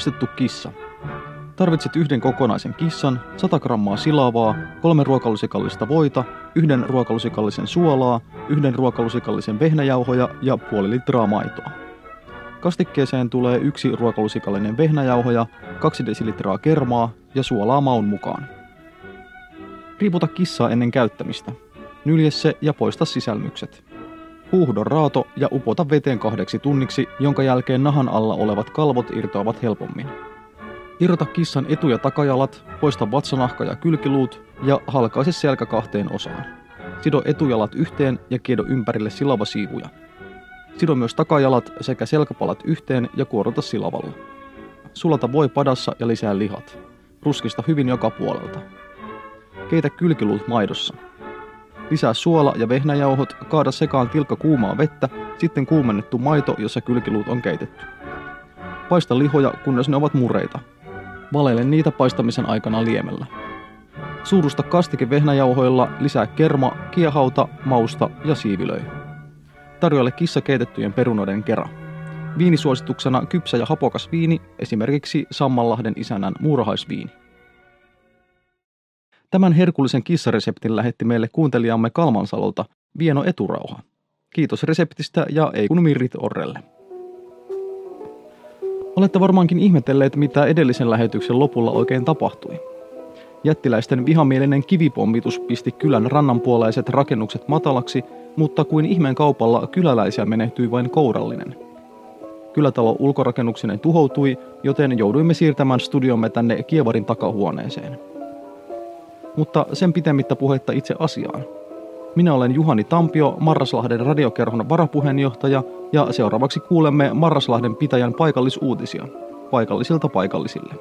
Paistettu kissa. Tarvitset yhden kokonaisen kissan, 100 grammaa silavaa, kolme ruokalusikallista voita, yhden ruokalusikallisen suolaa, yhden ruokalusikallisen vehnäjauhoja ja puoli litraa maitoa. Kastikkeeseen tulee yksi ruokalusikallinen vehnäjauhoja, kaksi desilitraa kermaa ja suolaa maun mukaan. Riiputa kissaa ennen käyttämistä. Nylje se ja poista sisälmykset. Huuhdon raato ja upota veteen kahdeksi tunniksi, jonka jälkeen nahan alla olevat kalvot irtoavat helpommin. Irrota kissan etu- ja takajalat, poista vatsanahka ja kylkiluut ja halkaise selkä kahteen osaan. Sido etujalat yhteen ja kiedo ympärille silavasiivuja. Sido myös takajalat sekä selkäpalat yhteen ja kuorota silavalla. Sulata voi padassa ja lisää lihat. Ruskista hyvin joka puolelta. Keitä kylkiluut maidossa. Lisää suola ja vehnäjauhot, kaada sekaan tilkka kuumaa vettä, sitten kuumennettu maito, jossa kylkiluut on keitetty. Paista lihoja, kunnes ne ovat mureita. Valeile niitä paistamisen aikana liemellä. Suurusta kastike vehnäjauhoilla, lisää kerma, kiehauta, mausta ja siivilöi. Tarjoile kissa keitettyjen perunoiden kera. Viinisuosituksena kypsä ja hapokas viini, esimerkiksi Sammanlahden isännän muurahaisviini. Tämän herkullisen kissareseptin lähetti meille kuuntelijamme Kalmansalolta Vieno Eturauha. Kiitos reseptistä ja ei kun mirrit orrelle. Olette varmaankin ihmetelleet, mitä edellisen lähetyksen lopulla oikein tapahtui. Jättiläisten vihamielinen kivipommitus pisti kylän rannanpuoleiset rakennukset matalaksi, mutta kuin ihmeen kaupalla kyläläisiä menehtyi vain kourallinen. Kylätalo ulkorakennuksineen tuhoutui, joten jouduimme siirtämään studiomme tänne Kievarin takahuoneeseen. Mutta sen pitemmittä puhetta itse asiaan. Minä olen Juhani Tampio, Marraslahden radiokerhon varapuheenjohtaja ja seuraavaksi kuulemme Marraslahden pitäjän paikallisuutisia. Paikallisilta paikallisille.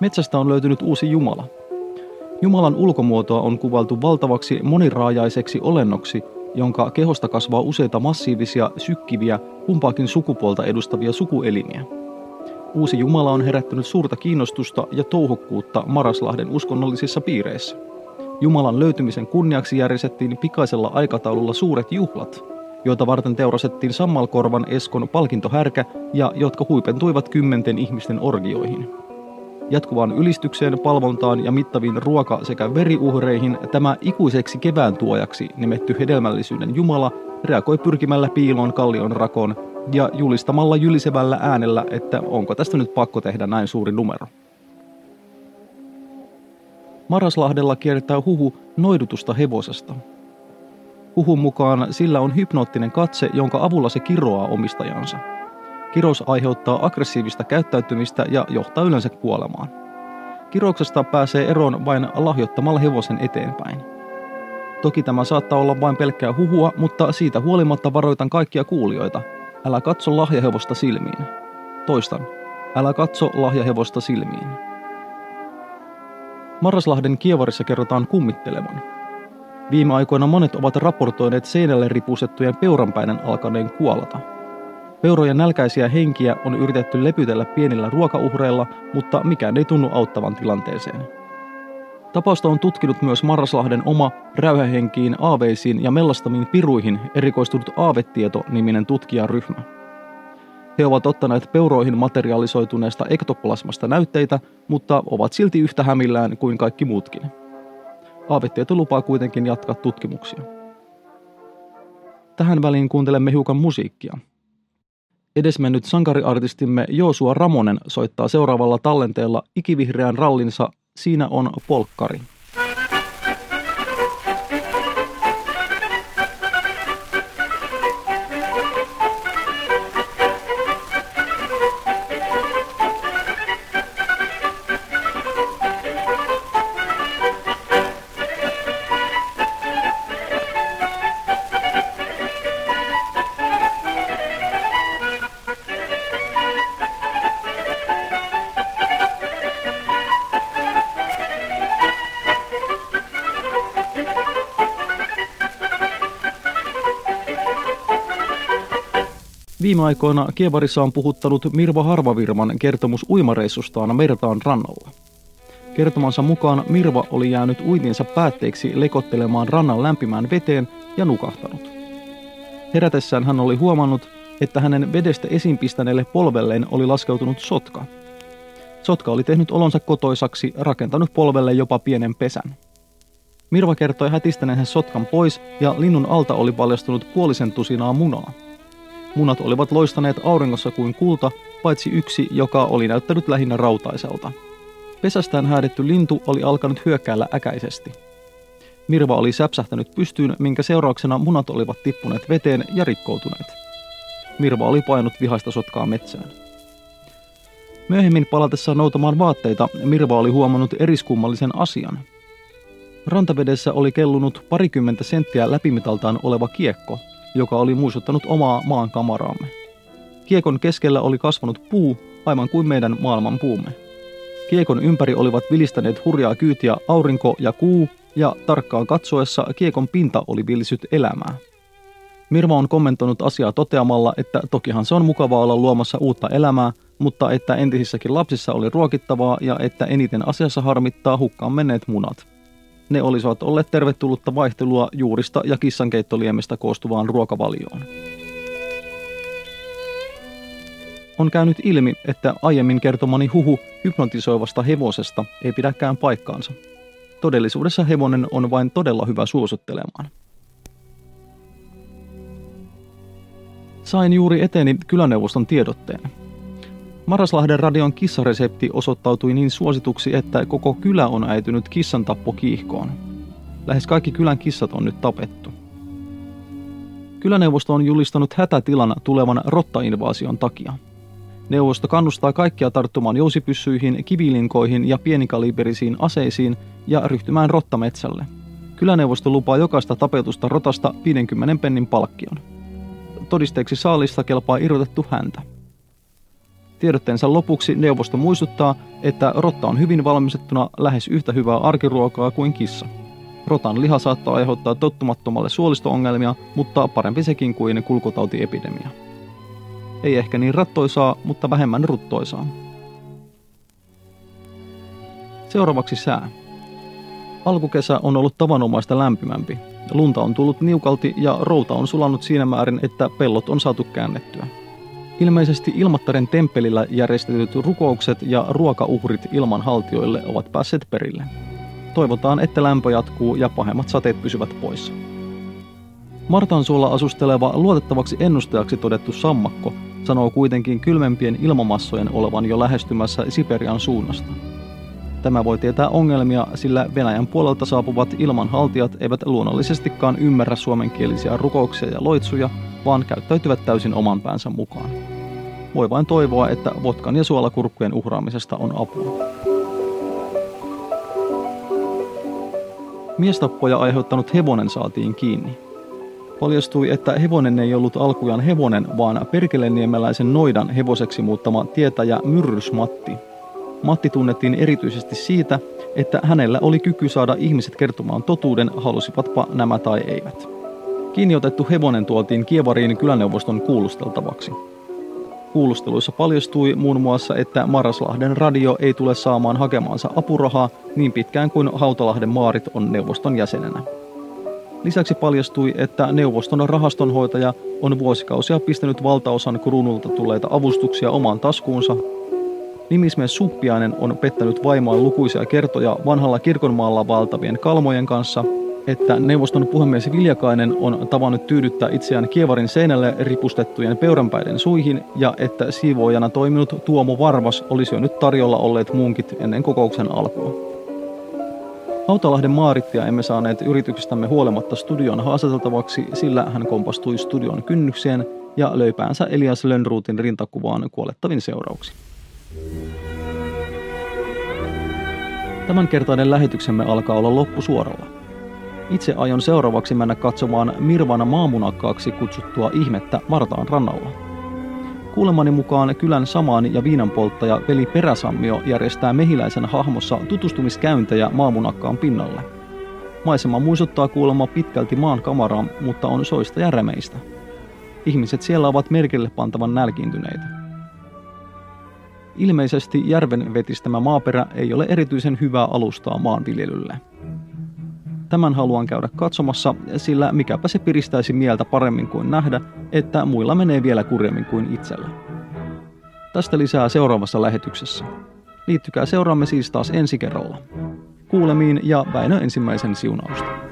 Metsästä on löytynyt uusi Jumala. Jumalan ulkomuotoa on kuvailtu valtavaksi moniraajaiseksi olennoksi, jonka kehosta kasvaa useita massiivisia, sykkiviä, kumpaakin sukupuolta edustavia sukuelimiä. Uusi Jumala on herättänyt suurta kiinnostusta ja touhukkuutta Maraslahden uskonnollisissa piireissä. Jumalan löytymisen kunniaksi järjestettiin pikaisella aikataululla suuret juhlat, joita varten teurasettiin Sammalkorvan Eskon palkintohärkä ja jotka huipentuivat kymmenten ihmisten orgioihin. Jatkuvaan ylistykseen, palvontaan ja mittaviin ruoka- sekä veriuhreihin tämä ikuiseksi kevään tuojaksi nimetty hedelmällisyyden Jumala reagoi pyrkimällä piiloon kallion rakoon ja julistamalla jylisevällä äänellä, että onko tästä nyt pakko tehdä näin suuri numero. Maraslahdella kiertää huhu noidutusta hevosesta. Huhun mukaan sillä on hypnoottinen katse, jonka avulla se kiroaa omistajansa. Kirous aiheuttaa aggressiivista käyttäytymistä ja johtaa yleensä kuolemaan. Kirouksesta pääsee eroon vain lahjoittamalla hevosen eteenpäin. Toki tämä saattaa olla vain pelkkää huhua, mutta siitä huolimatta varoitan kaikkia kuulijoita. Älä katso lahjahevosta silmiin. Toistan. Älä katso lahjahevosta silmiin. Marraslahden kievarissa kerrotaan kummittelevan. Viime aikoina monet ovat raportoineet seinälle ripusettujen peuranpäinen alkaneen kuolata. Peurojen nälkäisiä henkiä on yritetty lepytellä pienillä ruokauhreilla, mutta mikään ei tunnu auttavan tilanteeseen. Tapausta on tutkinut myös Marraslahden oma räyhähenkiin, aaveisiin ja mellastamiin piruihin erikoistunut Aavetieto-niminen tutkijaryhmä. He ovat ottaneet peuroihin materialisoituneesta ektoplasmasta näytteitä, mutta ovat silti yhtä hämillään kuin kaikki muutkin. Aavetieto lupaa kuitenkin jatkaa tutkimuksia. Tähän väliin kuuntelemme hiukan musiikkia. Edesmennyt sankariartistimme Joosua Ramonen soittaa seuraavalla tallenteella ikivihreän rallinsa Siinä on polkkari. Viime aikoina Kievarissa on puhuttanut Mirva Harvavirman kertomus uimareissustaan Mertaan rannalla. Kertomansa mukaan Mirva oli jäänyt uitinsa päätteeksi lekottelemaan rannan lämpimään veteen ja nukahtanut. Herätessään hän oli huomannut, että hänen vedestä esiin pistäneelle polvelleen oli laskeutunut sotka. Sotka oli tehnyt olonsa kotoisaksi, rakentanut polvelle jopa pienen pesän. Mirva kertoi hätistäneensä sotkan pois ja linnun alta oli paljastunut puolisen tusinaa munaa. Munat olivat loistaneet auringossa kuin kulta, paitsi yksi, joka oli näyttänyt lähinnä rautaiselta. Pesästään häädetty lintu oli alkanut hyökkäällä äkäisesti. Mirva oli säpsähtänyt pystyyn, minkä seurauksena munat olivat tippuneet veteen ja rikkoutuneet. Mirva oli painut vihaista sotkaa metsään. Myöhemmin palatessa noutamaan vaatteita Mirva oli huomannut eriskummallisen asian. Rantavedessä oli kellunut parikymmentä senttiä läpimitaltaan oleva kiekko, joka oli muistuttanut omaa maan kamaraamme. Kiekon keskellä oli kasvanut puu, aivan kuin meidän maailman puumme. Kiekon ympäri olivat vilistäneet hurjaa kyytiä aurinko ja kuu, ja tarkkaan katsoessa kiekon pinta oli villisyt elämää. Mirva on kommentoinut asiaa toteamalla, että tokihan se on mukavaa olla luomassa uutta elämää, mutta että entisissäkin lapsissa oli ruokittavaa ja että eniten asiassa harmittaa hukkaan menneet munat. Ne olisivat olleet tervetullutta vaihtelua juurista ja kissankeittoliemestä koostuvaan ruokavalioon. On käynyt ilmi, että aiemmin kertomani huhu hypnotisoivasta hevosesta ei pidäkään paikkaansa. Todellisuudessa hevonen on vain todella hyvä suosittelemaan. Sain juuri eteeni kyläneuvoston tiedotteen. Marraslahden radion kissaresepti osoittautui niin suosituksi, että koko kylä on äitynyt kissan kiihkoon. Lähes kaikki kylän kissat on nyt tapettu. Kyläneuvosto on julistanut hätätilan tulevan rottainvaasion takia. Neuvosto kannustaa kaikkia tarttumaan jousipyssyihin, kivilinkoihin ja pienikaliberisiin aseisiin ja ryhtymään rottametsälle. Kyläneuvosto lupaa jokaista tapetusta rotasta 50 pennin palkkion. Todisteeksi saalista kelpaa irrotettu häntä. Tiedotteensa lopuksi neuvosto muistuttaa, että rotta on hyvin valmistettuna lähes yhtä hyvää arkiruokaa kuin kissa. Rotan liha saattaa aiheuttaa tottumattomalle suolisto-ongelmia, mutta parempi sekin kuin kulkutautiepidemia. Ei ehkä niin rattoisaa, mutta vähemmän ruttoisaa. Seuraavaksi sää. Alkukesä on ollut tavanomaista lämpimämpi. Lunta on tullut niukalti ja routa on sulannut siinä määrin, että pellot on saatu käännettyä. Ilmeisesti Ilmattaren temppelillä järjestetyt rukoukset ja ruokauhrit ilmanhaltijoille ovat päässeet perille. Toivotaan, että lämpö jatkuu ja pahemmat sateet pysyvät poissa. Martansuolla asusteleva luotettavaksi ennustajaksi todettu sammakko sanoo kuitenkin kylmempien ilmamassojen olevan jo lähestymässä Siperian suunnasta. Tämä voi tietää ongelmia, sillä Venäjän puolelta saapuvat ilmanhaltijat eivät luonnollisestikaan ymmärrä suomenkielisiä rukouksia ja loitsuja, vaan käyttäytyvät täysin oman päänsä mukaan. Voi vain toivoa, että votkan ja suolakurkkujen uhraamisesta on apua. Miestappoja aiheuttanut hevonen saatiin kiinni. Paljastui, että hevonen ei ollut alkujaan hevonen, vaan perkeleniemeläisen noidan hevoseksi muuttama tietäjä Myrrys Matti. Matti tunnettiin erityisesti siitä, että hänellä oli kyky saada ihmiset kertomaan totuuden, halusipatpa nämä tai eivät. Kiinniotettu hevonen tuotiin Kievariin kyläneuvoston kuulusteltavaksi. Kuulusteluissa paljastui muun muassa, että Marraslahden radio ei tule saamaan hakemaansa apurahaa niin pitkään kuin Hautalahden maarit on neuvoston jäsenenä. Lisäksi paljastui, että neuvoston rahastonhoitaja on vuosikausia pistänyt valtaosan kruunulta tulleita avustuksia omaan taskuunsa. Nimismies Suppiainen on pettänyt vaimoaan lukuisia kertoja vanhalla kirkonmaalla valtavien kalmojen kanssa – että neuvoston puhemies Viljakainen on tavannut tyydyttää itseään Kievarin seinälle ripustettujen peuranpäiden suihin ja että siivoojana toiminut Tuomo Varvas olisi jo nyt tarjolla olleet munkit ennen kokouksen alkua. Hautalahden maarittia emme saaneet yrityksestämme huolimatta studion haastateltavaksi, sillä hän kompastui studion kynnykseen ja löi päänsä Elias Lönnruutin rintakuvaan kuolettavin seurauksi. Tämänkertainen lähetyksemme alkaa olla loppusuoralla. Itse aion seuraavaksi mennä katsomaan Mirvana maamunakkaaksi kutsuttua ihmettä Vartaan rannalla. Kuulemani mukaan kylän samaani ja viinanpolttaja veli Peräsammio järjestää mehiläisen hahmossa tutustumiskäyntejä maamunakkaan pinnalle. Maisema muistuttaa kuulemma pitkälti maan kamaraa, mutta on soista ja remeistä. Ihmiset siellä ovat merkille pantavan nälkiintyneitä. Ilmeisesti järven vetistämä maaperä ei ole erityisen hyvää alustaa maanviljelylle. Tämän haluan käydä katsomassa, sillä mikäpä se piristäisi mieltä paremmin kuin nähdä, että muilla menee vielä kurjemmin kuin itsellä. Tästä lisää seuraavassa lähetyksessä. Liittykää seuraamme siis taas ensi kerralla. Kuulemiin ja Väinö ensimmäisen siunausta.